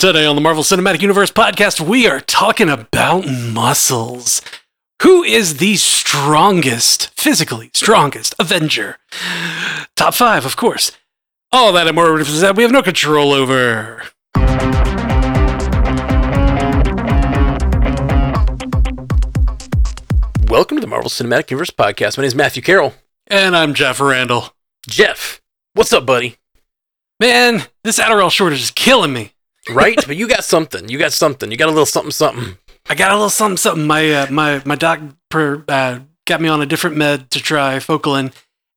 Today on the Marvel Cinematic Universe podcast, we are talking about muscles. Who is the strongest, physically strongest Avenger? Top five, of course. All that and more that we have no control over. Welcome to the Marvel Cinematic Universe podcast. My name is Matthew Carroll. And I'm Jeff Randall. Jeff, what's up, buddy? Man, this Adderall shortage is killing me. Right? but you got something. You got something. You got a little something, something. I got a little something, something. My uh, my my doctor uh, got me on a different med to try Focalin,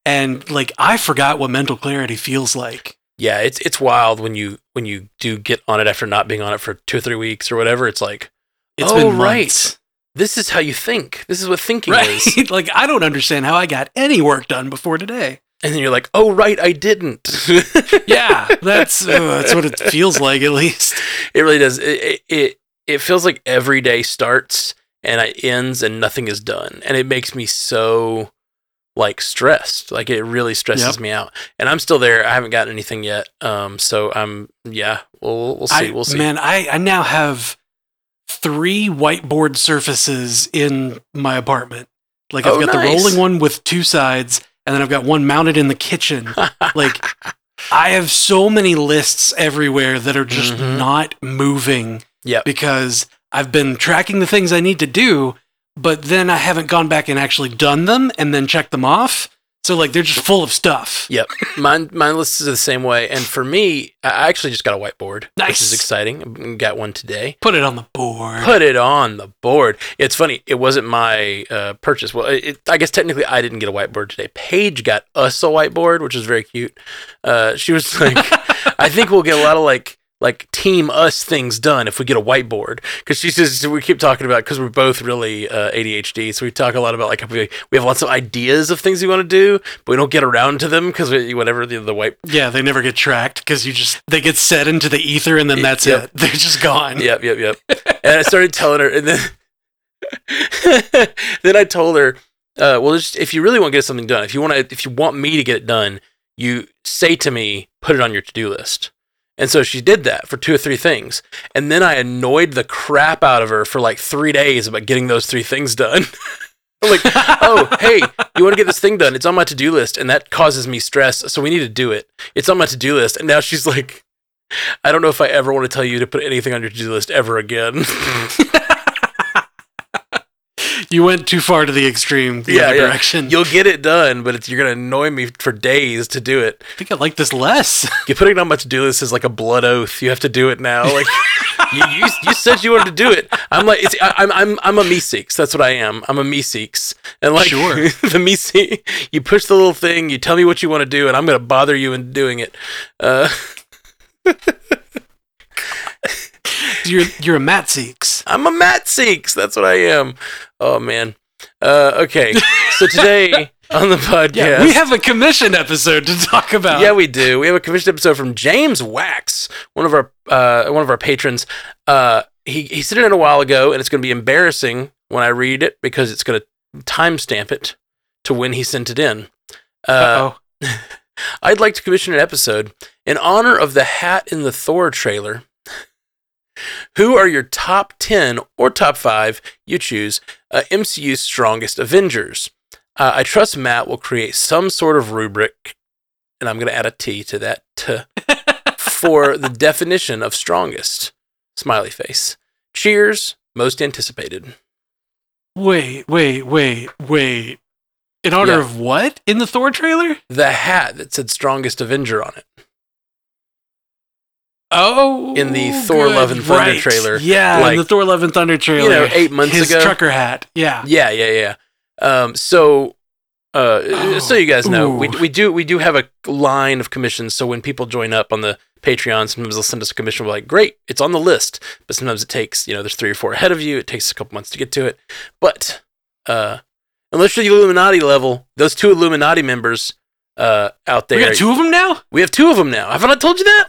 and like I forgot what mental clarity feels like. Yeah, it's it's wild when you when you do get on it after not being on it for two or three weeks or whatever. It's like, It's oh, been right. months. This is how you think. This is what thinking is. like I don't understand how I got any work done before today. And then you're like, oh, right, I didn't. Yeah, that's uh, that's what it feels like at least. It really does. It, it it feels like every day starts and it ends and nothing is done, and it makes me so like stressed. Like it really stresses Yep. me out. And I'm still there. I haven't gotten anything yet. Um. So I'm yeah. We'll we'll see. I, we'll see. Man, I I now have three whiteboard surfaces in my apartment. Like I've Oh, got nice. the rolling one with two sides, and then I've got one mounted in the kitchen. like I have so many lists everywhere that are just Mhm. not moving Yeah. because I've been tracking the things I need to do, but then I haven't gone back and actually done them and then checked them off. So like they're just full of stuff. Yep. Mine mine list is the same way. And for me, I actually just got a whiteboard, Nice. which is exciting. Got one today. Put it on the board. Put it on the board. It's funny. It wasn't my uh, purchase. Well, it, I guess technically I didn't get a whiteboard today. Paige got us a whiteboard, which is very cute. Uh, she was like, "I think we'll get a lot of like like team us things done if we get a whiteboard." Because she says we keep talking about because we're both really uh, ADHD, so we talk a lot about like we we have lots of ideas of things we want to do, but we don't get around to them because whatever the the white. Yeah, they never get tracked because you just they get set into the ether and then that's Yep. it. They're just gone. Yep, yep, yep. and I started telling her, and then then I told her, uh, well, just, if you really want to get something done, if you want to, if you want me to get it done, you say to me, put it on your to do list. And so she did that for two or three things, and then I annoyed the crap out of her for like three days about getting those three things done. I'm like, oh, hey, you want to get this thing done? It's on my to do list, and that causes me stress, so we need to do it. It's on my to do list, and now she's like, I don't know if I ever want to tell you to put anything on your to do list ever again. You went too far to the extreme, the Yeah, other yeah. direction. You'll get it done, but it's, you're gonna annoy me for days to do it. I think I like this less. You're putting on my to do list is like a blood oath. You have to do it now. Like you, you, you said you wanted to do it. I'm like, it's, I, I'm, I'm, I'm a Meeseeks. That's what I am. I'm a Meeseeks. And like Sure. the Meeseek, you push the little thing, you tell me what you want to do, and I'm gonna bother you in doing it. Uh, you're you're a Matt Seeks. I'm a Matt Seeks. That's what I am. Oh man. Uh, okay. So today on the podcast, Yeah, we have a commission episode to talk about. Yeah, we do. We have a commissioned episode from James Wax, one of our uh, one of our patrons. Uh, he he sent it in a while ago, and it's going to be embarrassing when I read it because it's going to timestamp it to when he sent it in. Uh, Uh-oh. I'd like to commission an episode in honor of the hat in the Thor trailer. Who are your top 10 or top 5, you choose, uh, MCU's strongest Avengers? Uh, I trust Matt will create some sort of rubric, and I'm going to add a T to that, t, for the definition of strongest. Smiley face. Cheers, most anticipated. Wait, wait, wait, wait. In honor Yeah. of what? In the Thor trailer? The hat that said strongest Avenger on it. Oh, In the Thor good. Love and Thunder Right. trailer, Yeah, like, in the Thor Love and Thunder trailer. know, eight months his ago. trucker hat. Yeah. Yeah, yeah, yeah. Um, so, uh, Oh, so you guys know, we, we do we do have a line of commissions. So when people join up on the Patreon, sometimes they'll send us a commission. We're like, great, it's on the list. But sometimes it takes, you know, there's three or four ahead of you. It takes a couple months to get to it. But uh, unless you're the Illuminati level, those two Illuminati members uh, out there, We got two of them now? we have two of them now. Haven't I told you that?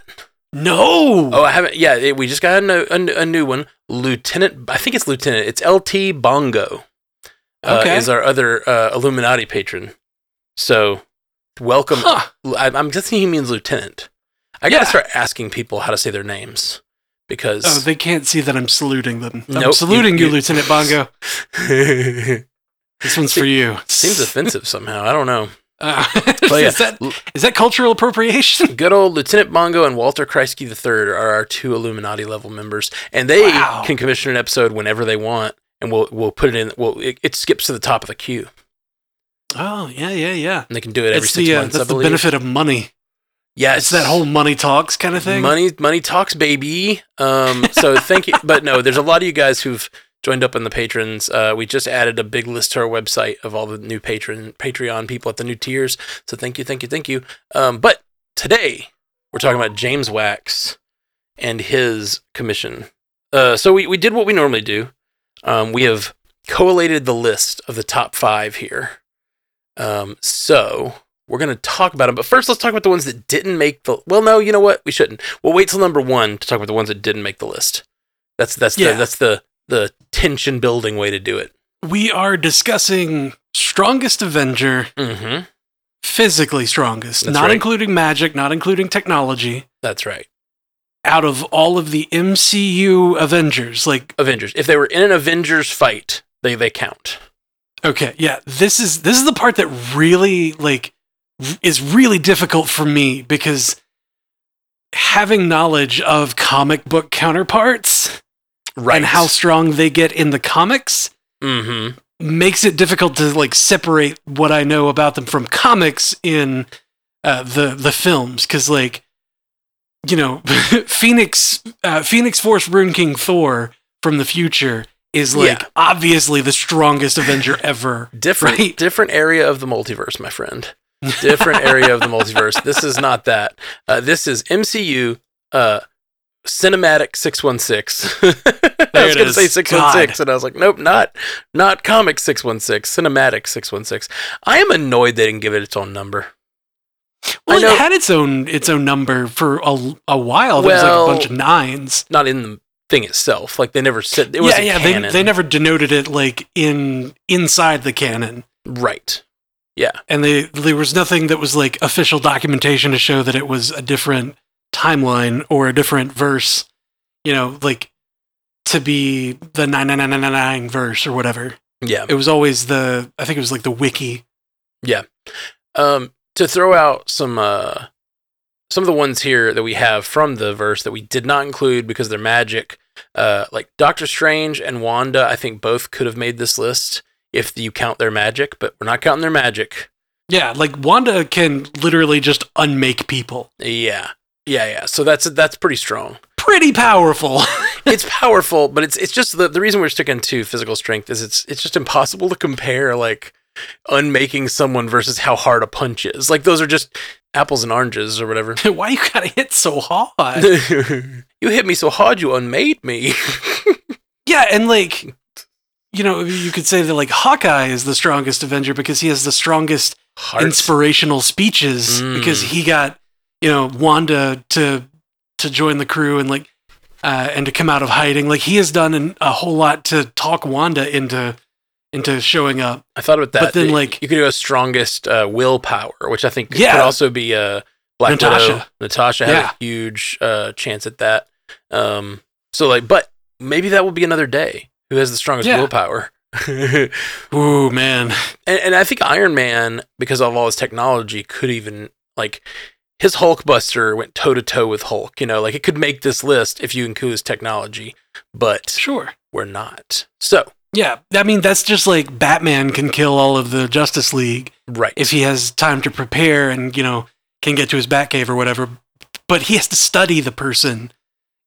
No. Oh, I haven't. Yeah, it- we just got a, a, a new one. Lieutenant, I think it's Lieutenant. It's LT Bongo. Uh, Okay. Is our other uh, Illuminati patron. So, welcome. Huh. I, I'm guessing he means Lieutenant. I gotta Yeah. start asking people how to say their names because Oh, they can't see that I'm saluting them. I'm saluting you- you, you- Lieutenant Bongo. This one's for you. seems offensive somehow. I don't know. Uh, yeah, is, that, is that cultural appropriation? good old Lieutenant Bongo and Walter Kreisky III are our two Illuminati level members, and they Wow. can commission an episode whenever they want, and we'll we'll put it in. Well, it, it skips to the top of the queue, Oh, yeah, yeah, yeah. and they can do it every It's six the, uh, months. I that's the benefit of money. Yes, It's that whole money talks kind of thing. Money, money talks, baby. Um, so thank you, but no, there's a lot of you guys who've joined up on the patrons. Uh, we just added a big list to our website of all the new patron Patreon people at the new tiers. So thank you, thank you, thank you. Um, but today we're talking about James Wax and his commission. Uh, so we we did what we normally do. Um, we have collated the list of the top five here. Um, so we're going to talk about them, but first let's talk about the ones that didn't make the. Well, no, you know what? We shouldn't. We'll wait till number one to talk about the ones that didn't make the list. That's that's Yeah. the that's the the tension building way to do it. We are discussing strongest Avenger, Mm-hmm. physically strongest, That's not right. including magic, not including technology. That's right. Out of all of the MCU Avengers, like Avengers. If they were in an Avengers fight, they they count. Okay, yeah. This is this is the part that really like is really difficult for me because having knowledge of comic book counterparts Right. and how strong they get in the comics Mm-hmm. makes it difficult to like separate what I know about them from comics in uh, the the films because like you know Phoenix uh, Phoenix Force Rune King Thor from the future is like Yeah. obviously the strongest Avenger ever. Different Right. different area of the multiverse, my friend. Different area of the multiverse. This is not that. Uh, this is MCU uh, Cinematic 616. I was going to say is. 616 and I was like, nope, not not comic 616, Cinematic 616. I am annoyed they didn't give it its own number. Well, know- it had its own its own number for a, a while. There was like a bunch of nines. Not in the thing itself. Like they never said it yeah, was yeah. canon. They they never denoted it like in inside the canon, right. Yeah. and they there was nothing that was like official documentation to show that it was a different timeline or a different verse. You know, like to be the nine nine nine nine nine verse or whatever. Yeah. It was always the I think it was like the wiki. Yeah. Um, to throw out some uh, some of the ones here that we have from the verse that we did not include because they're magic. Uh, like Doctor Strange and Wanda, I think both could have made this list if you count their magic, but we're not counting their magic. Yeah, like Wanda can literally just unmake people. Yeah, yeah, yeah. So that's that's pretty strong. Pretty powerful. It's powerful, but it's it's just the the reason we're sticking to physical strength is it's it's just impossible to compare like unmaking someone versus how hard a punch is. Like those are just apples and oranges or whatever. Why you gotta hit so hard? you hit me so hard you unmade me. yeah, and like, you know, you could say that like Hawkeye is the strongest Avenger because he has the strongest Heart. inspirational speeches Mm. because he got you know Wanda to to join the crew and like uh, and to come out of hiding. Like he has done an, a whole lot to talk Wanda into into showing up. I thought about that. But then, You- like- you could do a strongest uh, willpower, which I think Yeah. could also be uh, Black Natasha. Widow. Natasha had Yeah. a huge uh, chance at that. Um, so like, but maybe that will be another day. Who has the strongest Yeah. willpower? and, Ooh man, and I think Iron Man, because of all his technology, could even like his Hulkbuster went toe to toe with Hulk. You know, like it could make this list if you include his technology, but sure. we're not. So Yeah, I mean that's just like Batman can kill all of the Justice League right, if he has time to prepare and you know can get to his Batcave or whatever. But he has to study the person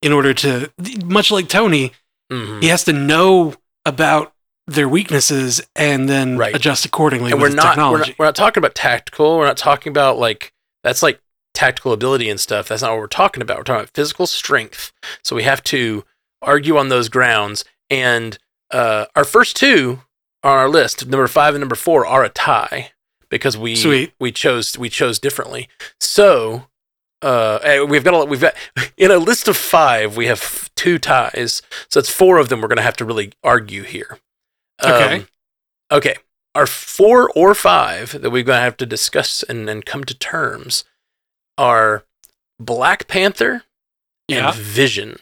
in order to, much like Tony, Mhm. he has to know about their weaknesses and then Right. adjust accordingly and with we're not, we're not we're not talking about tactical. We're not talking about like that's like tactical ability and stuff. That's not what we're talking about. We're talking about physical strength. So we have to argue on those grounds. And uh, our first two on our list, number five and number four, are a tie because we Sweet. we chose we chose differently. So uh, eh, we've got a, we've got in a list of five, we have two ties. So it's four of them. We're gonna have to really argue here. Okay. Um, okay. Our four or five that we're going to have to discuss and, and come to terms are Black Panther Yeah. and Vision.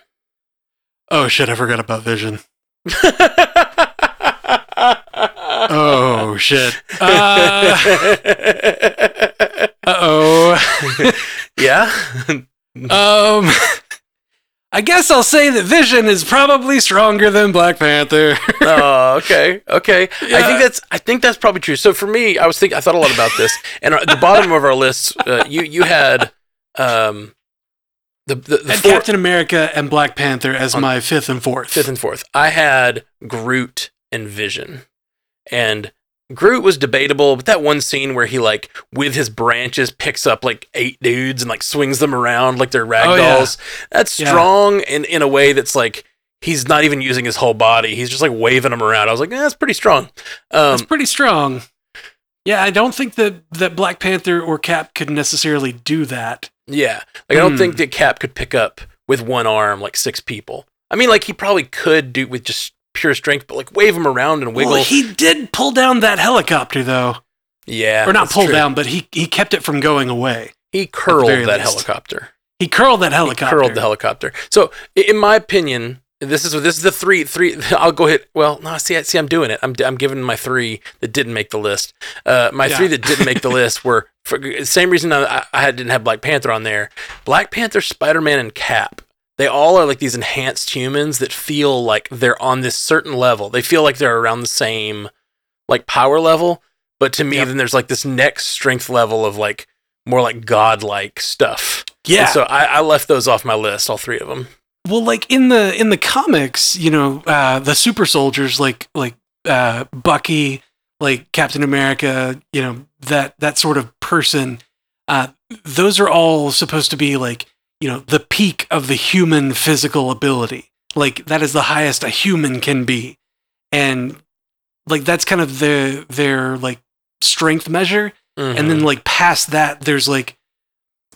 Oh shit! I forgot about Vision. Oh shit. Uh oh. yeah. Um. I guess I'll say that Vision is probably stronger than Black Panther. oh, okay, okay. I think that's I think that's probably true. So for me, I was thinking I thought a lot about this, and at the bottom of our list, uh, you you had um the the, the four, Captain America and Black Panther as On- my fifth and fourth. fifth and fourth. I had Groot and Vision, and Groot was debatable, but that one scene where he like with his branches picks up like eight dudes and like swings them around like they're rag Oh, yeah. dolls. That's Yeah. strong in in a way that's like he's not even using his whole body. He's just like waving them around. I was like, eh, that's pretty strong. Um, That's pretty strong. Yeah, I don't think that that Black Panther or Cap could necessarily do that. Yeah. Like I don't Hmm. think that Cap could pick up with one arm like six people. I mean like he probably could do with just pure strength, but like wave him around and wiggle. Well, he did pull down that helicopter though, yeah. or not pull true. down, but he he kept it from going away. He curled that least. helicopter. He curled that helicopter. He curled the helicopter. So in my opinion, this is this is the three three. I'll go hit. Well, no, see, I- see, I'm doing it. I'm I'm giving my three that didn't make the list. Uh, my Yeah. three that didn't make the list were for the same reason I, I didn't have Black Panther on there. Black Panther, Spider Man, and Cap. They all are like these enhanced humans that feel like they're on this certain level. They feel like they're around the same like power level. But to me, Yep. then there's like this next strength level of like more like godlike stuff. yeah. And so I, I left those off my list, all three of them. well, like in the in the comics, you know, uh, the super soldiers like like uh, Bucky, like Captain America, you know, that that sort of person. Uh, those are all supposed to be like you know the peak of the human physical ability. Like that is the highest a human can be, and like that's kind of their their like strength measure. and Mm-hmm. then like past that there's like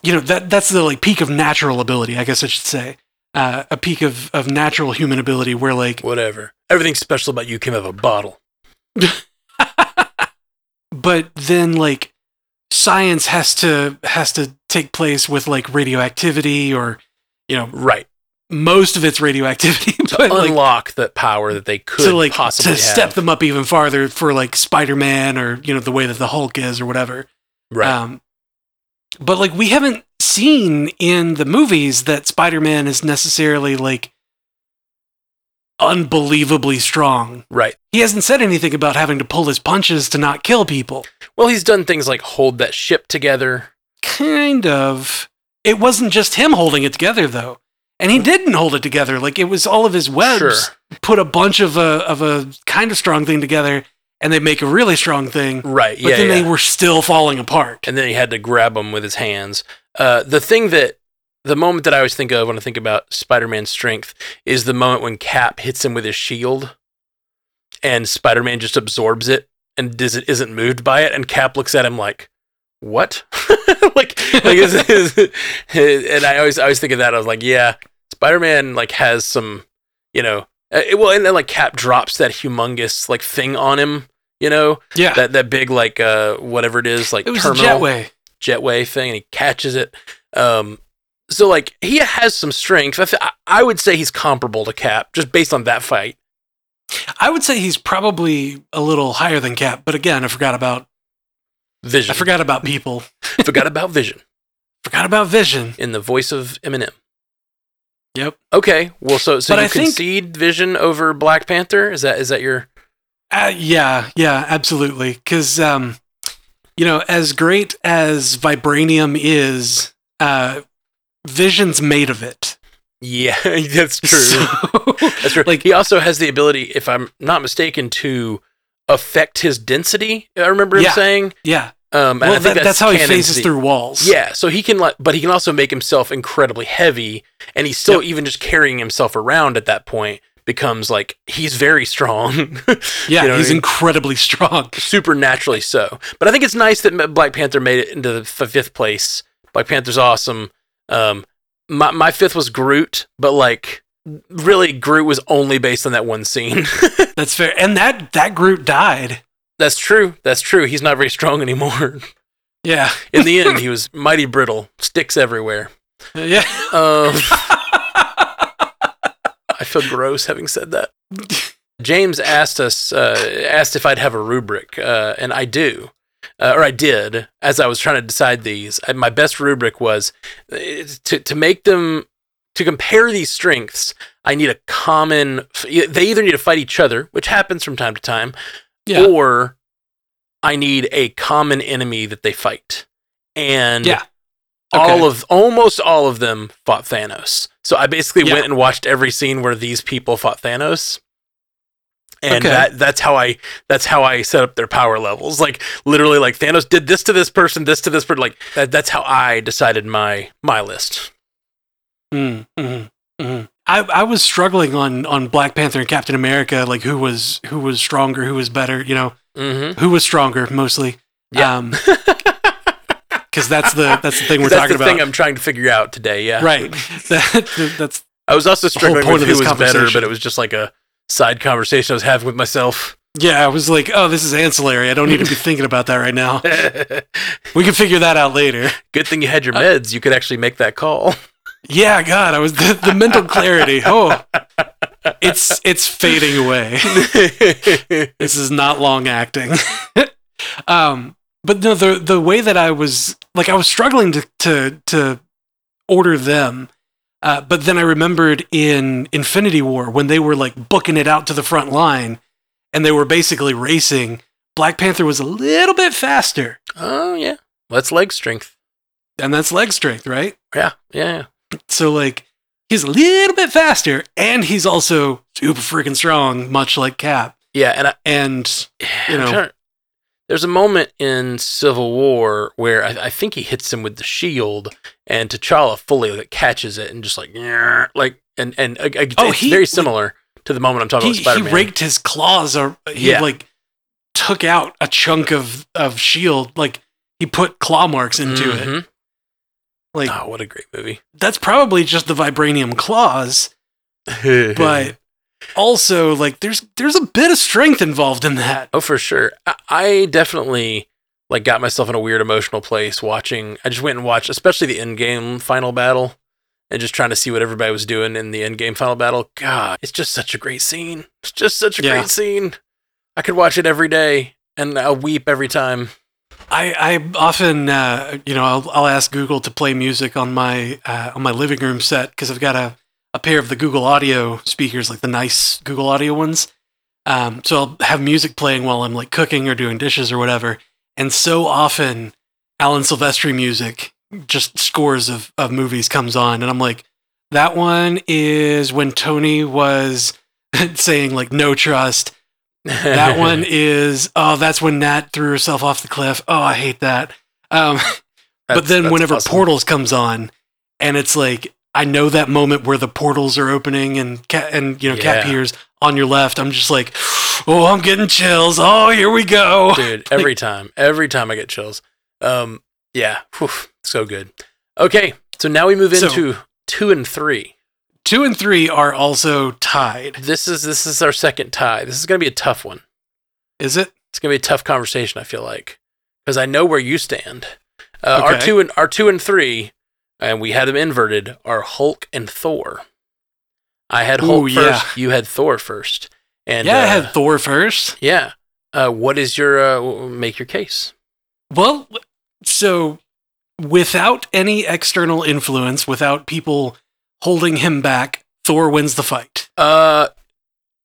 you know that that's the like peak of natural ability i guess i should say uh, a peak of of natural human ability where like whatever. Everything special about you came out of a bottle. but then like science has to has to take place with like radioactivity or you know Right. most of it's radioactivity To but like unlock that power that they could to like possibly to step them up even farther for like spider-man or you know the way that the hulk is or whatever right. Um, but like we haven't seen in the movies that Spider-Man is necessarily like unbelievably strong. right. He hasn't said anything about having to pull his punches to not kill people. Well, he's done things like hold that ship together. Kind of. It wasn't just him holding it together though. And he didn't hold it together. Like it was all of his webs Sure. put a bunch of a of a kind of strong thing together and they make a really strong thing. Right. But yeah. then yeah. they were still falling apart. and then he had to grab them with his hands. Uh, the thing that the moment that I always think of when I think about Spider-Man's strength is the moment when Cap hits him with his shield, and Spider-Man just absorbs it and does it isn't moved by it, and Cap looks at him like, "What?" like, like is, is, and I always I always think of that. I was like, "Yeah, Spider-Man like has some, you know." Uh, it- well, and then like Cap drops that humongous like thing on him, you know, Yeah. that that big like uh whatever it is like it was terminal jetway. jetway thing and he catches it um so like he has some strength I, th- I- I would say he's comparable to cap just based on that fight I would say he's probably a little higher than Cap, but again, I forgot about vision I forgot about people. forgot about vision Forgot about Vision. in the voice of eminem Yep. okay well so so But you I think- concede vision over black panther is that is that your Uh, yeah, yeah, absolutely. Because um, you know, as great as vibranium is, uh, Vision's made of it. yeah that's true So- that's true Like, he also has the ability if i'm not mistaken to affect his density i remember him Yeah. saying yeah. um Well, think that, that's, how he phases through walls. Yeah, so he can, like, but he can also make himself incredibly heavy, and he's still even just carrying himself around at that point becomes like he's very strong. yeah. You know he's I mean? incredibly strong. supernaturally so. But I think it's nice that Black Panther made it into the fifth place. Black Panther's awesome. Um, my my fifth was Groot, but like really Groot was only based on that one scene. That's fair. And that that Groot died. That's true. That's true. He's not very strong anymore. Yeah. In the end, he was mighty brittle, sticks everywhere. Yeah. Um, I feel gross having said that. James asked us, uh, asked if I'd have a rubric, uh, and I do, uh, or I did, as I was trying to decide these. Uh, My best rubric was uh, to to make them to compare these strengths. I need a common. They either need to fight each other, which happens from time to time, Yeah. or I need a common enemy that they fight. And Yeah. all of almost all of them fought Thanos. So I basically Yeah. went and watched every scene where these people fought Thanos. And Okay. that that's how I that's how I set up their power levels. Like literally like Thanos did this to this person, this to this person like that, that's how I decided my my list. Mm, mm, mm. I, I was struggling on, on Black Panther and Captain America, like who was who was stronger, who was better, you know, Mhm. who was stronger mostly. Yeah. Um, because that's the that's the thing we're that's talking the about, thing I'm trying to figure out today, yeah. right? That, that's I was also struggling with who was better, but it was just like a side conversation I was having with myself. yeah. I was like, oh, this is ancillary. I don't need to be thinking about that right now. We can figure that out later. Good thing you had your meds. You could actually make that call. Yeah, God, I was the, the mental clarity. Oh, it's it's fading away. this is not long acting. um, but no, the the way that I was like, I was struggling to to to order them. Uh, but then I remembered in Infinity War when they were like booking it out to the front line, and they were basically racing. Black Panther was a little bit faster, oh yeah, that's leg strength. and that's leg strength, right? Yeah, yeah. So like he's a little bit faster, and he's also super freaking strong, much like Cap. Yeah, and I, And You know. there's a moment in Civil War where I, I think he hits him with the shield, and T'Challa fully like, catches it and just like, like, and and uh, Oh, it's he- very similar to the moment I'm talking he, about he Spider-Man. raked his claws, or he Yeah. like took out a chunk of of shield, like he put claw marks into it. Like oh, what a great movie! that's probably just the vibranium claws, but also like there's there's a bit of strength involved in that. Oh, for sure. I, I definitely like got myself in a weird emotional place watching. I just went and watched, especially the end game final battle, and just trying to see what everybody was doing in the end game final battle. God, it's just such a great scene. It's just such a Yeah. great scene. I could watch it every day, and I'll weep every time. I, I often, uh, you know, I'll, I'll ask Google to play music on my uh, on my living room set because I've got a, a pair of the Google Audio speakers, like the nice Google Audio ones. Um, so I'll have music playing while I'm like cooking or doing dishes or whatever. And so often, Alan Silvestri music, just scores of, of movies comes on, and I'm like, that one is when Tony was saying like no trust. That one is oh, that's when Nat threw herself off the cliff. Oh, I hate that. Um, but then whenever awesome. Portals comes on, and it's like I know that moment where the portals are opening and Cap and you know Cap Yeah. Piers on your left. I'm just like, oh, I'm getting chills. Oh, here we go. dude every time every time i get chills um yeah whew, so good okay so now we move So- into two and three Two and three are also tied. this is this is our second tie this is gonna be a tough one Is it? it's gonna be a tough conversation i feel like because i know where you stand uh, our two and our two and three and we had them inverted are hulk and thor i had hulk Ooh, first yeah. you had thor first and yeah, I uh, had Thor first. yeah uh, what is your uh, make your case Well, so without any external influence, without people holding him back, Thor wins the fight. uh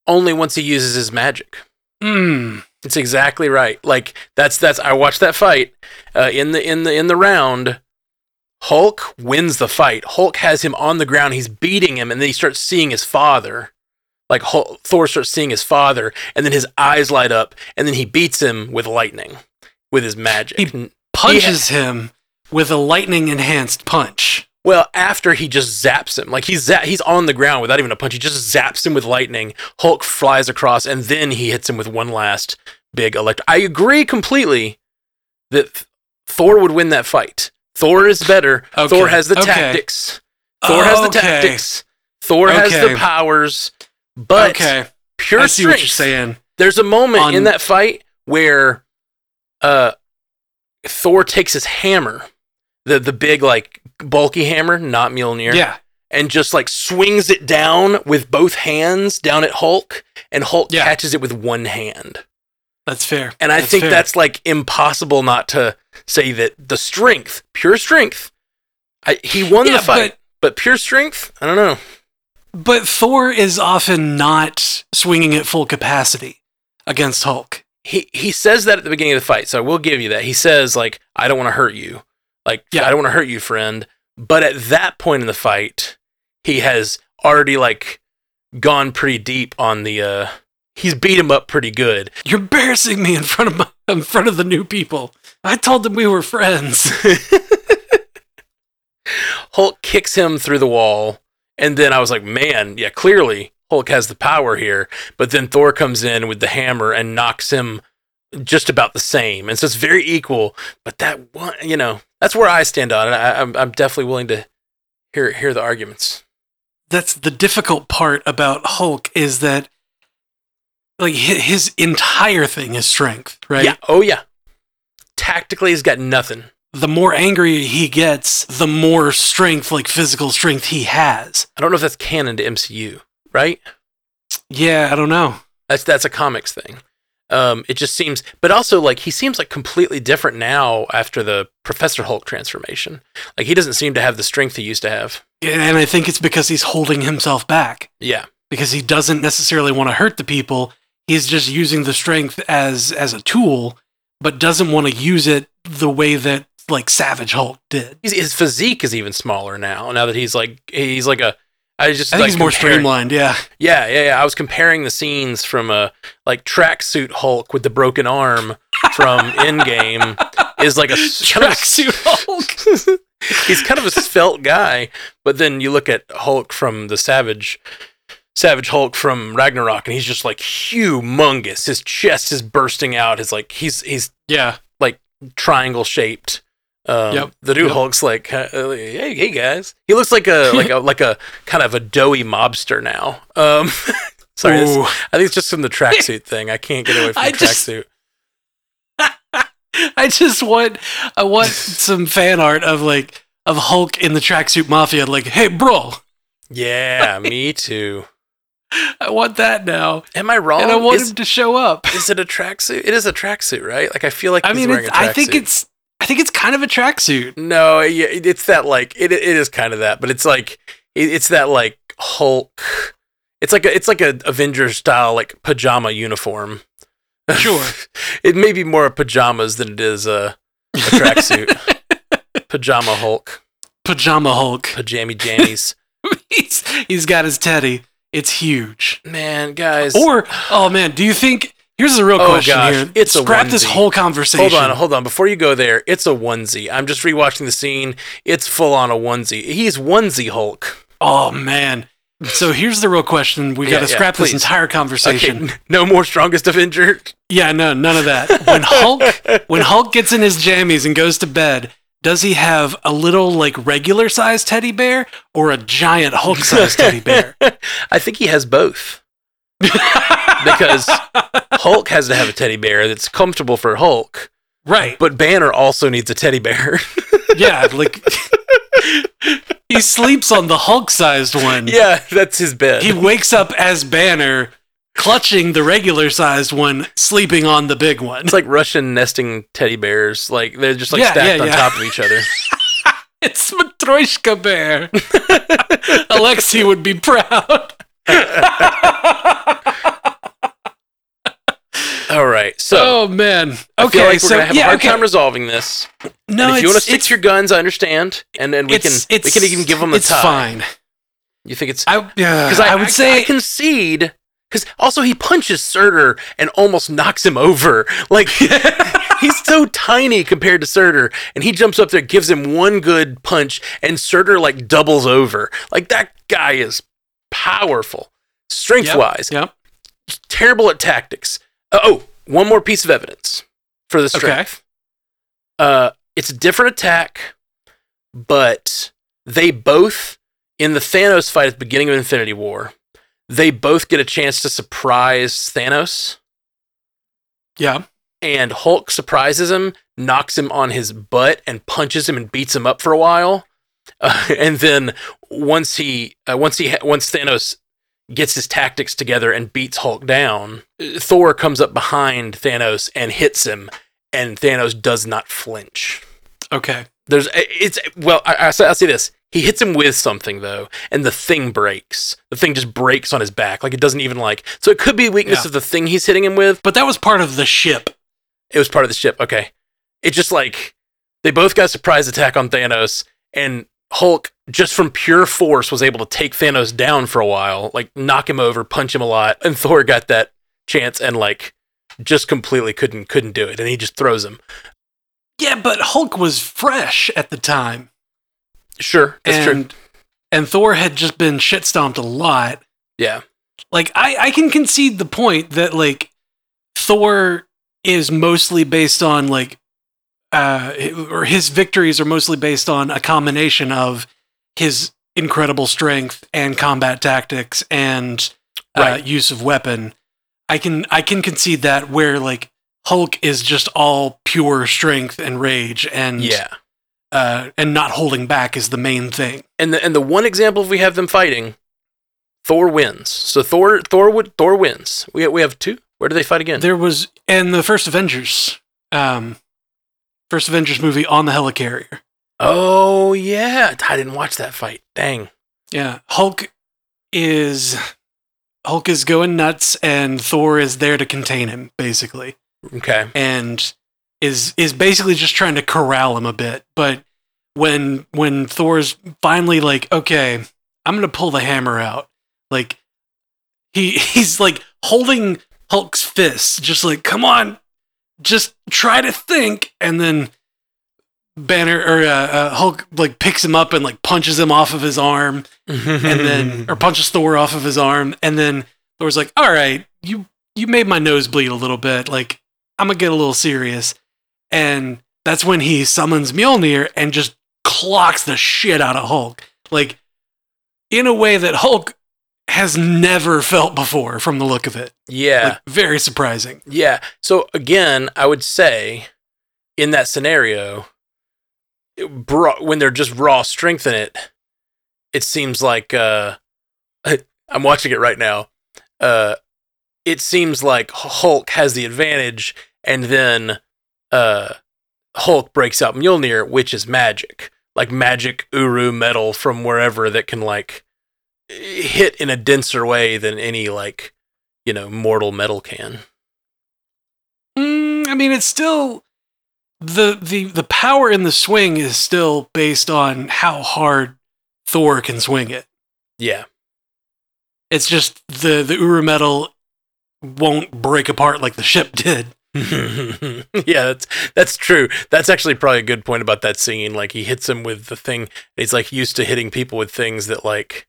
only once he uses his magic Hmm. It's exactly right. Like that's that's I watched that fight uh, in the in the in the round. Hulk wins the fight. Hulk has him on the ground. He's beating him, and then he starts seeing his father. Like Hulk, Thor starts seeing his father, and then his eyes light up, and then he beats him with lightning, with his magic. He- Punches him with a lightning enhanced punch. Well, after he just zaps him, like he's za- he's on the ground without even a punch. He just zaps him with lightning. Hulk flies across, and then he hits him with one last big electric. I agree completely that Th- Thor would win that fight. Thor is better. Okay, Thor has the okay. tactics. Thor has the Okay. tactics. Thor has the powers. But okay, pure I see what you're strength. saying. There's a moment On- in that fight where uh Thor takes his hammer, the the big like bulky hammer, not Mjolnir. Yeah, and just like swings it down with both hands down at Hulk, and Hulk Yeah. catches it with one hand. That's fair. And I That's think fair. that's like impossible not to say that the strength, pure strength, I, he won Yeah, the fight, but, pure strength, I don't know. But Thor is often not swinging at full capacity against Hulk. He he says that at the beginning of the fight, so I will give you that. He says like, "I don't want to hurt you, like Yeah. I don't want to hurt you, friend." But at that point in the fight, he has already like gone pretty deep on the. uh He's beat him up pretty good. You're embarrassing me in front of my, in front of the new people. I told them we were friends. Hulk kicks him through the wall, and then I was like, man, yeah, clearly Hulk has the power here. But then Thor comes in with the hammer and knocks him just about the same, and so it's very equal. But that one, you know, that's where I stand on it. I, I'm I'm definitely willing to hear hear the arguments. That's the difficult part about Hulk is that like his entire thing is strength, right? Yeah. Oh yeah. Tactically, he's got nothing. The more angry he gets, the more strength, like physical strength he has. I don't know if that's canon to MCU, right? Yeah, I don't know. That's that's a comics thing. Um, it just seems, but also like he seems like completely different now after the Professor Hulk transformation. Like he doesn't seem to have the strength he used to have. And I think it's because he's holding himself back Yeah, because he doesn't necessarily want to hurt the people. He's just using the strength as as a tool, but doesn't want to use it the way that like Savage Hulk did. he's, his physique is even smaller now. Now that he's like he's like a. I just I think like he's more streamlined. Yeah, Yeah, yeah, yeah. I was comparing the scenes from a like tracksuit Hulk with the broken arm from Endgame is like a s- kind of a tracksuit Hulk. he's kind of a svelte guy, but then you look at Hulk from the Savage, Savage Hulk from Ragnarok, and he's just like humongous. His chest is bursting out. His like he's he's yeah, like triangle shaped. Um, Yep, The new yep. Hulk's like, hey, hey guys. He looks like a like a like a kind of a doughy mobster now. Um, sorry, this- I think it's just from the tracksuit thing. I can't get away from I the just- tracksuit. I just want I want some fan art of like of Hulk in the tracksuit mafia. Like, hey, bro, Yeah, me too. I want that now, Am I wrong? and I want is, him to show up. is it a tracksuit? It is a tracksuit, right? Like I feel like I he's mean, wearing a tracksuit. I think it's I think it's kind of a tracksuit. No, it's that like it. It is kind of that, but it's like it's that like Hulk. It's like a it's like a Avengers style like pajama uniform. Sure. it may be more pajamas than it is a, a tracksuit. Pajama Hulk, Pajama Hulk. pajammy jammies. he's, he's got his teddy. It's huge. Man, guys. Or, oh man, do you think? Here's the real Oh, question gosh, here. it's a Scrap this whole conversation. hold on, hold on. Before you go there, it's a onesie. I'm just rewatching the scene. It's full on a onesie. He's onesie Hulk. Oh man. So here's the real question. We Yeah, got to yeah, scrap this entire conversation. Okay, no more strongest Avenger. Yeah, no, none of that. When Hulk when Hulk gets in his jammies and goes to bed, does he have a little like regular sized teddy bear or a giant Hulk sized teddy bear? I think he has both. Because Hulk has to have a teddy bear that's comfortable for Hulk, right. but Banner also needs a teddy bear. Yeah, like he sleeps on the Hulk sized one. yeah, that's his bed. He wakes up as Banner clutching the regular sized one, sleeping on the big one. it's like Russian nesting teddy bears. Like they're just like Yeah, stacked yeah, on yeah. top of each other. It's Matryoshka Bear. Alexi would be proud. All right, so oh man. I feel Okay, like we're so gonna have yeah, a hard okay. time resolving this. no, and if you want to stick to your guns, I understand, and then we can we can even give them the It's tie. fine. You think it's I yeah, because I, I would I, say I concede because also he punches Surtur and almost knocks him over. Like he's so tiny compared to Surtur, and he jumps up there, gives him one good punch, and Surtur like doubles over. Like that guy is powerful, strength wise, Yep. terrible at tactics. Uh, oh, one more piece of evidence for the strength. Okay. Uh, it's a different attack, but they both in the Thanos fight at the beginning of Infinity War, they both get a chance to surprise Thanos, Yeah. and Hulk surprises him, knocks him on his butt, and punches him and beats him up for a while. Uh, and then once he uh, once he ha- once Thanos gets his tactics together and beats Hulk down, uh, Thor comes up behind Thanos and hits him, and Thanos does not flinch. Okay. There's it's well, I, I, say- I'll say this. He hits him with something though, and the thing breaks. The thing just breaks on his back, like it doesn't even like. So it could be a weakness Yeah. of the thing he's hitting him with. But that was part of the ship. It was part of the ship. Okay, it just like they both got surprise attack on Thanos, and Hulk just from pure force was able to take Thanos down for a while, like knock him over, punch him a lot, and Thor got that chance and like just completely couldn't couldn't do it, and he just throws him. Yeah, but Hulk was fresh at the time. Sure, that's true. and, And Thor had just been shit stomped a lot. Yeah, Like I, I can concede the point that like Thor is mostly based on like uh or his victories are mostly based on a combination of his incredible strength and combat tactics and uh, Right. use of weapon. I can I can concede that where like Hulk is just all pure strength and rage and yeah. uh, and not holding back is the main thing. And the and the one example if we have them fighting, Thor wins. So Thor Thor would Thor wins. We we have two. Where do they fight again? There was and the first Avengers, um, first Avengers movie on the helicarrier. oh yeah, I didn't watch that fight. Dang. Yeah, Hulk is Hulk is going nuts, and Thor is there to contain him, basically, Okay. and is is basically just trying to corral him a bit. But when when Thor's finally like, okay, I'm gonna pull the hammer out, like he he's like holding Hulk's fist, just like, come on, just try to think, and then Banner or uh, uh, Hulk like picks him up and like punches him off of his arm, and then or punches Thor off of his arm, and then Thor's like, "All right, you you made my nose bleed a little bit. Like I'm gonna get a little serious," and that's when he summons Mjolnir and just clocks the shit out of Hulk, like in a way that Hulk has never felt before from the look of it. yeah. Like very surprising. Yeah. So again, I would say in that scenario, it bro- when they're just raw strength in it, it seems like uh, I'm watching it right now. Uh, it seems like Hulk has the advantage, and then uh, Hulk breaks out Mjolnir, which is magic, like magic Uru metal from wherever that can like hit in a denser way than any like you know mortal metal can. Mm, I mean, it's still the the the power in the swing is still based on how hard Thor can swing it. Yeah. It's just the the Uru metal won't break apart like the ship did. yeah, that's that's true. That's actually probably a good point about that scene. Like he hits him with the thing. He's like used to hitting people with things that like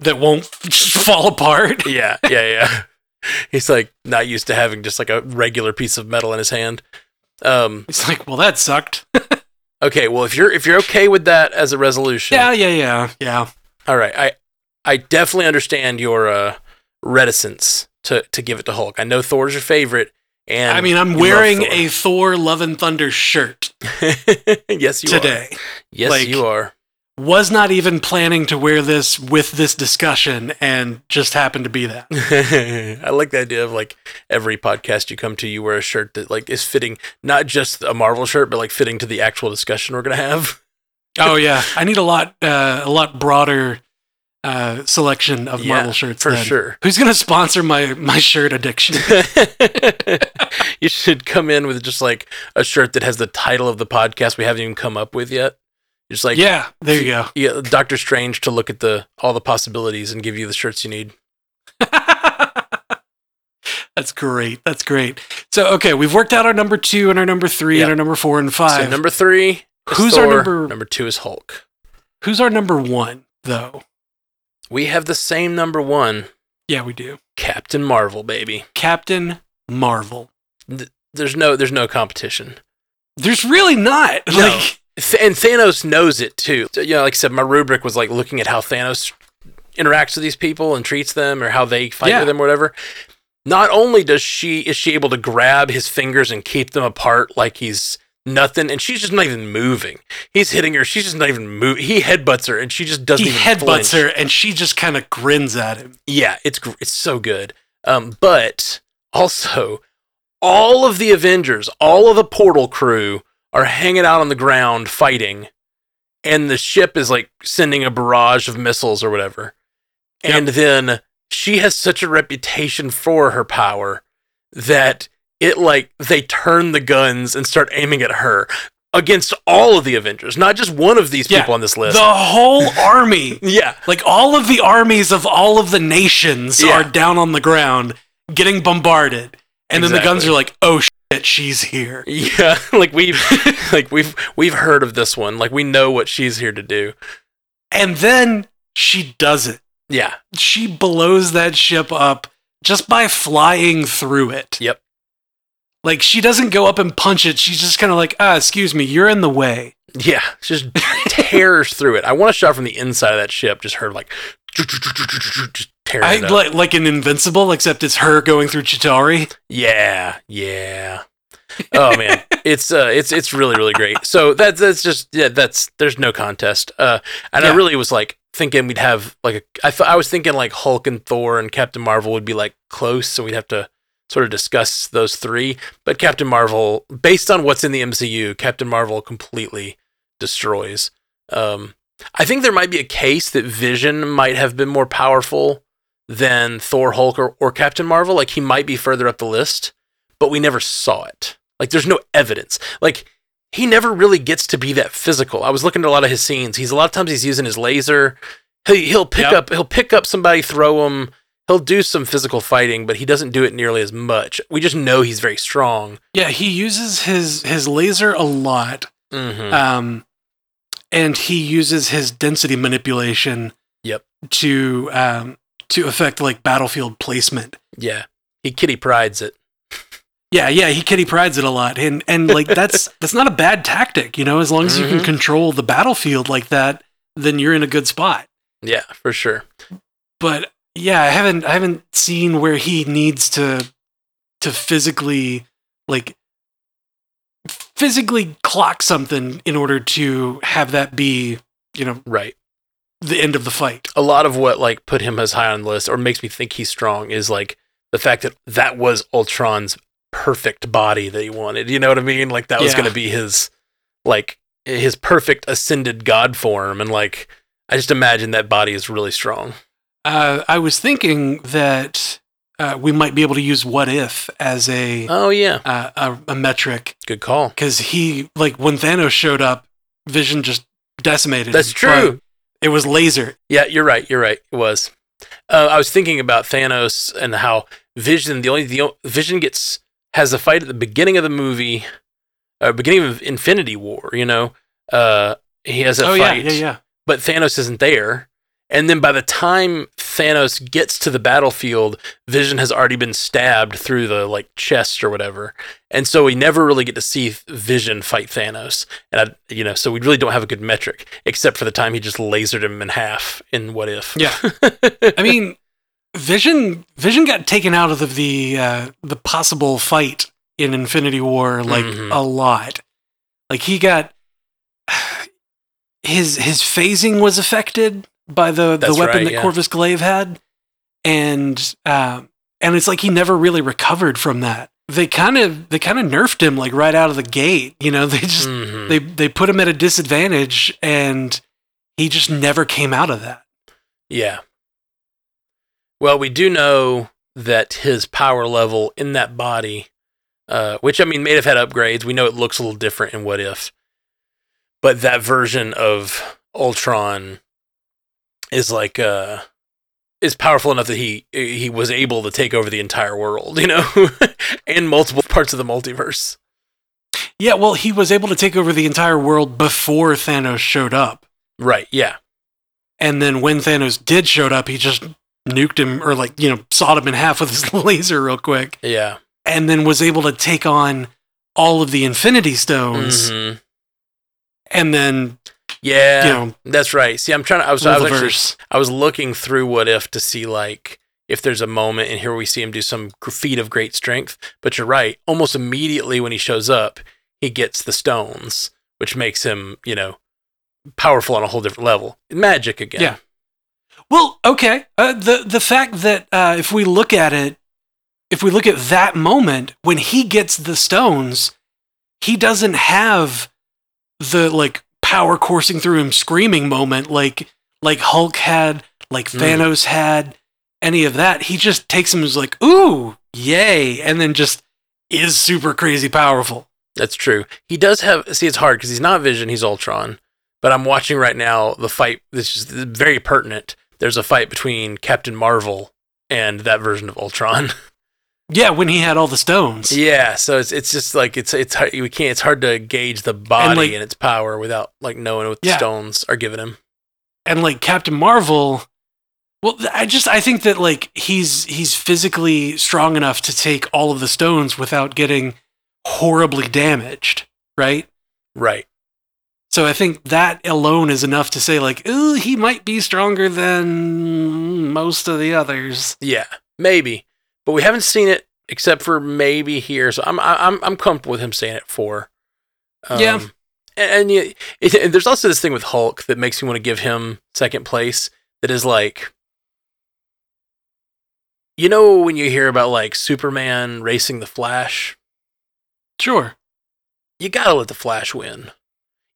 That won't fall apart. yeah, yeah, yeah. He's like not used to having just like a regular piece of metal in his hand. Um It's like, well, that sucked. okay, well if you're if you're okay with that as a resolution. yeah, yeah, yeah, yeah. All right. I I definitely understand your uh reticence to to give it to Hulk. I know Thor's your favorite and I mean, I'm wearing Thor. a Thor Love and Thunder shirt yes, you are today. are. Yes, Like- you are. Was not even planning to wear this with this discussion, and just happened to be that. I like the idea of like every podcast you come to, you wear a shirt that like is fitting, not just a Marvel shirt, but like fitting to the actual discussion we're gonna have. Oh yeah, I need a lot, uh, a lot broader uh, selection of Yeah, Marvel shirts for then. sure. Who's gonna sponsor my my shirt addiction? you should come in with just like a shirt that has the title of the podcast we haven't even come up with yet. Just like yeah, there you go. yeah, Doctor Strange to look at the all the possibilities and give you the shirts you need. That's great. That's great. So okay, we've worked out our number two and our number three Yeah. and our number four and five. So number three, Who's our Thor. number- Number two is Hulk. Who's our number one though? We have the same number one, Yeah, we do. Captain Marvel, baby. Captain Marvel. There's no there's no competition. There's really not. No. Like Th- and Thanos knows it too. So, you know, like I said, my rubric was like looking at how Thanos interacts with these people and treats them, or how they fight Yeah. with them, or whatever. Not only does she is she able to grab his fingers and keep them apart like he's nothing, and she's just not even moving. He's hitting her, she's just not even moving. He headbutts her, and she just doesn't he even headbutts flinch. her, and she just kind of grins at him. Yeah, it's it's so good. Um, but also, all of the Avengers, all of the Portal crew are hanging out on the ground fighting, and the ship is like sending a barrage of missiles or whatever. And then she has such a reputation for her power that it like they turn the guns and start aiming at her against all of the Avengers, not just one of these Yeah, people on this list. The whole army, yeah, like all of the armies of all of the nations, Yeah. are down on the ground getting bombarded, and then the guns are like, "Oh shit, she's here." Yeah, like we've like we've we've heard of this one. Like we know what she's here to do. And then she does it. Yeah. She blows that ship up just by flying through it. Yep. Like she doesn't go up and punch it. She's just kind of like, "Ah, excuse me, you're in the way." Yeah. She just tears through it. I want a shot from the inside of that ship, just her like just tearing I it like like an invincible, except it's her going through Chitauri. yeah, yeah. Oh man, it's uh, it's it's really really great. So that's that's just yeah, that's there's no contest. Uh, and I really was like thinking we'd have like a, I thought I was thinking like Hulk and Thor and Captain Marvel would be like close, so we'd have to sort of discuss those three. But Captain Marvel, based on what's in the MCU, Captain Marvel completely destroys. Um, I think there might be a case that Vision might have been more powerful than Thor, Hulk, or, or Captain Marvel. Like he might be further up the list, but we never saw it. Like there's no evidence. Like he never really gets to be that physical. I was looking at a lot of his scenes. He's a lot of times he's using his laser. He, he'll pick Yep. up he'll pick up somebody, throw him. He'll do some physical fighting, but he doesn't do it nearly as much. We just know he's very strong. Yeah, he uses his his laser a lot. hmm Um and he uses his density manipulation Yep. to um to affect like battlefield placement. yeah, he Kitty Prydes it. Yeah, yeah, he Kitty Prydes it a lot. And and like that's that's not a bad tactic, you know, as long as you can Mhm. control the battlefield like that, then you're in a good spot. Yeah, for sure. But yeah, I haven't I haven't seen where he needs to to physically like physically clock something in order to have that be, you know, Right. The end of the fight. a lot of what like put him as high on the list or makes me think he's strong is like the fact that that was Ultron's perfect body that he wanted. You know what I mean? Like that was Yeah. going to be his like his perfect ascended god form and like I just imagine that body is really strong. Uh, I was thinking that uh, we might be able to use "what if" as a Oh yeah, uh, a, a metric good call. because he like when Thanos showed up, Vision just decimated. That's him, true. It was laser. Yeah, you're right. You're right. It was. Uh, I was thinking about Thanos and how Vision. The only the Vision gets has a fight at the beginning of the movie, uh, beginning of Infinity War. You know, uh, he has a oh yeah, fight, yeah, yeah. but Thanos isn't there. And then by the time Thanos gets to the battlefield, Vision has already been stabbed through the like chest or whatever, and so we never really get to see Vision fight Thanos. And I, you know, so we really don't have a good metric except for the time he just lasered him in half in What If. Yeah. I mean, Vision Vision got taken out of the the, uh, the possible fight in Infinity War like Mhm. a lot. Like he got his his phasing was affected by the the weapon right, that yeah. Corvus Glaive had, and um, and it's like he never really recovered from that. They kind of they kind of nerfed him like right out of the gate. You know, they just Mhm. they they put him at a disadvantage, and he just never came out of that. Yeah. Well, we do know that his power level in that body, uh, which I mean, may have had upgrades. We know it looks a little different in What If, but that version of Ultron is like uh, is powerful enough that he he was able to take over the entire world, you know, and multiple parts of the multiverse. Yeah, well, he was able to take over the entire world before Thanos showed up. Right? Yeah. And then when Thanos did showed up, he just nuked him or like, you know, sawed him in half with his laser real quick Yeah. and then was able to take on all of the Infinity Stones Mhm. and then, Yeah. you know, That's right. See, I'm trying to. I was, I was actually. I was looking through What If to see like if there's a moment, and here we see him do some feat of great strength. But you're right. Almost immediately when he shows up, he gets the stones, which makes him, you know, powerful on a whole different level. Magic again. Yeah. Well, okay. Uh, the the fact that uh, if we look at it, if we look at that moment when he gets the stones, he doesn't have the like power coursing through him screaming moment like like Hulk had, like Mm. Thanos had, any of that. He just takes him as like, ooh, yay, and then just is super crazy powerful. That's true. He does have. See, it's hard because he's not Vision. He's Ultron. But I'm watching right now the fight. This is very pertinent. There's a fight between Captain Marvel and that version of Ultron. Yeah, when he had all the stones. yeah. So it's it's just like it's it's hard, we can't. It's hard to gauge the body and, like- its power without like knowing what Yeah. the stones are giving him. and like Captain Marvel. Well, I just I think that like he's he's physically strong enough to take all of the stones without getting horribly damaged, right? Right. So I think that alone is enough to say like, ooh, he might be stronger than most of the others. Yeah. Maybe. But we haven't seen it except for maybe here. So I'm I'm I'm comfortable with him saying it four. Yeah. Um, and, and, yeah, it, and there's also this thing with Hulk that makes me want to give him second place. That is like, you know, when you hear about like Superman racing the Flash, Sure, you gotta let the Flash win.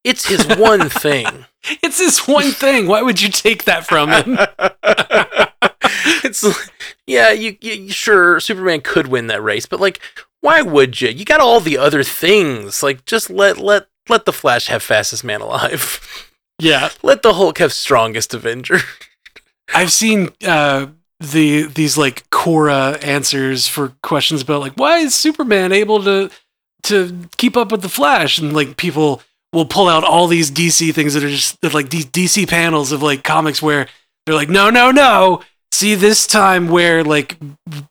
It's his one thing. it's his one thing. Why would you take that from him? it's yeah, you, you sure Superman could win that race, but like, why would you? You got all the other things. Like, just let let let the Flash have fastest man alive. yeah, let the Hulk have strongest Avenger. I've seen uh, the these like Quora answers for questions about like why is Superman able to to keep up with the Flash and like people will pull out all these DC things that are just that, like these DC panels of like comics where they're like no no no see this time where like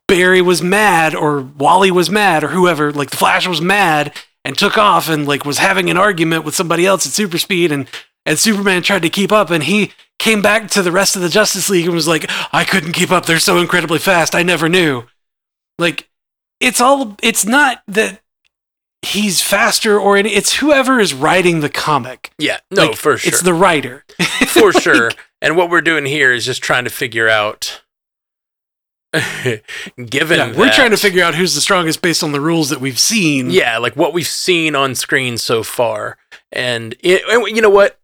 Barry was mad or Wally was mad or whoever like the Flash was mad and took off and like was having an argument with somebody else at super speed and and Superman tried to keep up and he came back to the rest of the Justice League and was like, I couldn't keep up. They're so incredibly fast. I never knew. Like, it's all, it's not that he's faster or any, it's whoever is writing the comic. yeah, no, Like, for sure, It's the writer. for sure. And what we're doing here is just trying to figure out. given Yeah, we're that- trying to figure out who's the strongest based on the rules that we've seen. Yeah, like what we've seen on screen so far, and, it, and you know what,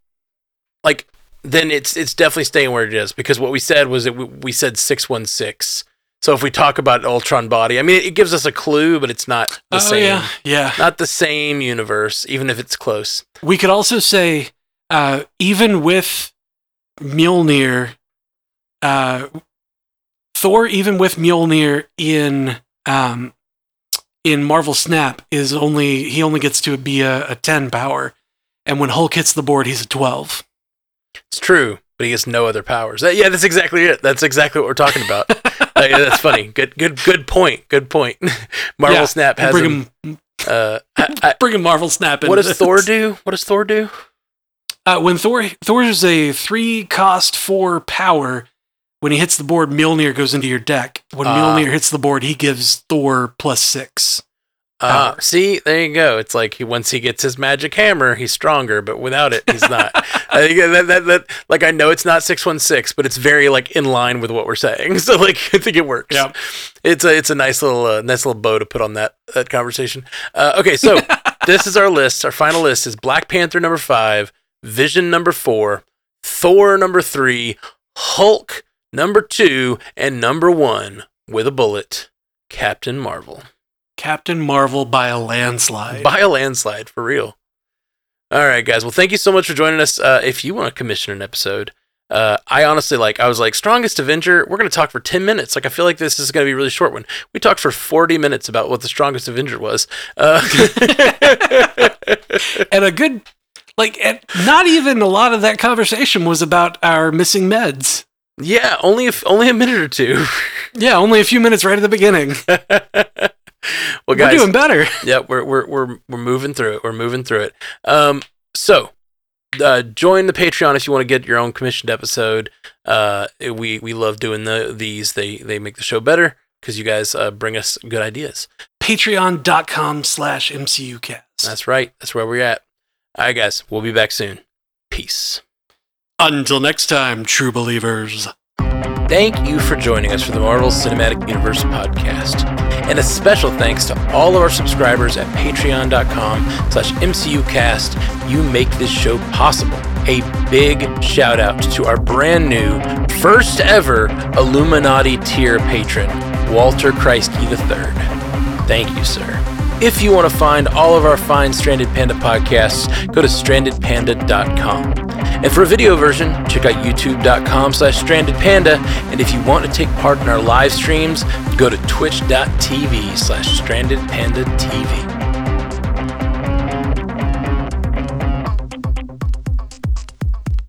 like then it's it's definitely staying where it is because what we said was that we, we said six one six. So if we talk about Ultron body, I mean, it, it gives us a clue, but it's not the Oh, same. yeah. Yeah. Not the same universe, even if it's close. We could also say, uh, even with Mjolnir, uh, Thor, even with Mjolnir in um, in Marvel Snap, is only he only gets to be a, a ten power, and when Hulk hits the board, he's a twelve. It's true, but he has no other powers. That- yeah, that's exactly it. That's exactly what we're talking about. Uh, yeah, that's funny. Good, good, good point. Good point. Marvel Yeah, Snap has bring him. him, Uh, I, I, bring him Marvel Snap. what does Thor do? What does Thor do? Uh, when Thor Thor's a three cost four power, when he hits the board, Mjolnir goes into your deck. When Ah. Mjolnir hits the board, he gives Thor plus six. Uh, Power. see, there you go. It's like he once he gets his magic hammer, he's stronger, but without it, he's not. I think that, that that like I know it's not six one six, but it's very like in line with what we're saying. So like I think it works. Yep. It's a it's a nice little uh, nice little bow to put on that that conversation. Uh, okay, so this is our list. Our final list is Black Panther number five, Vision number four, Thor number three, Hulk number two, and number one with a bullet, Captain Marvel Captain Marvel by a landslide. by a landslide for real. All right, guys. Well, thank you so much for joining us. Uh, if you want to commission an episode, uh, I honestly like. I was like, strongest Avenger. We're going to talk for ten minutes. Like, I feel like this is going to be a really short one. We talked for forty minutes about what the strongest Avenger was. Uh, and a good, like, and not even a lot of that conversation was about our missing meds. Yeah, only if only a minute or two. Yeah, only a few minutes right at the beginning. well, We're doing better. yeah, we're we're we're we're moving through it. We're moving through it. Um, so uh, join the Patreon if you want to get your own commissioned episode. Uh, we we love doing the these. They they make the show better because you guys uh, bring us good ideas. patreon.com slash MCUcast. That's right. That's where we're at. All right, guys. We'll be back soon. Peace. Until next time, true believers. Thank you for joining us for the Marvel Cinematic Universe podcast. And a special thanks to all of our subscribers at patreon.com slash mcucast. You make this show possible. A big shout out to our brand new, first ever Illuminati tier patron, Walter Kreisky III. Thank you, sir. If you want to find all of our fine Stranded Panda podcasts, go to strandedpanda.com. And for a video version, check out youtube.com slash strandedpanda. And if you want to take part in our live streams, go to twitch.tv slash strandedpandatv.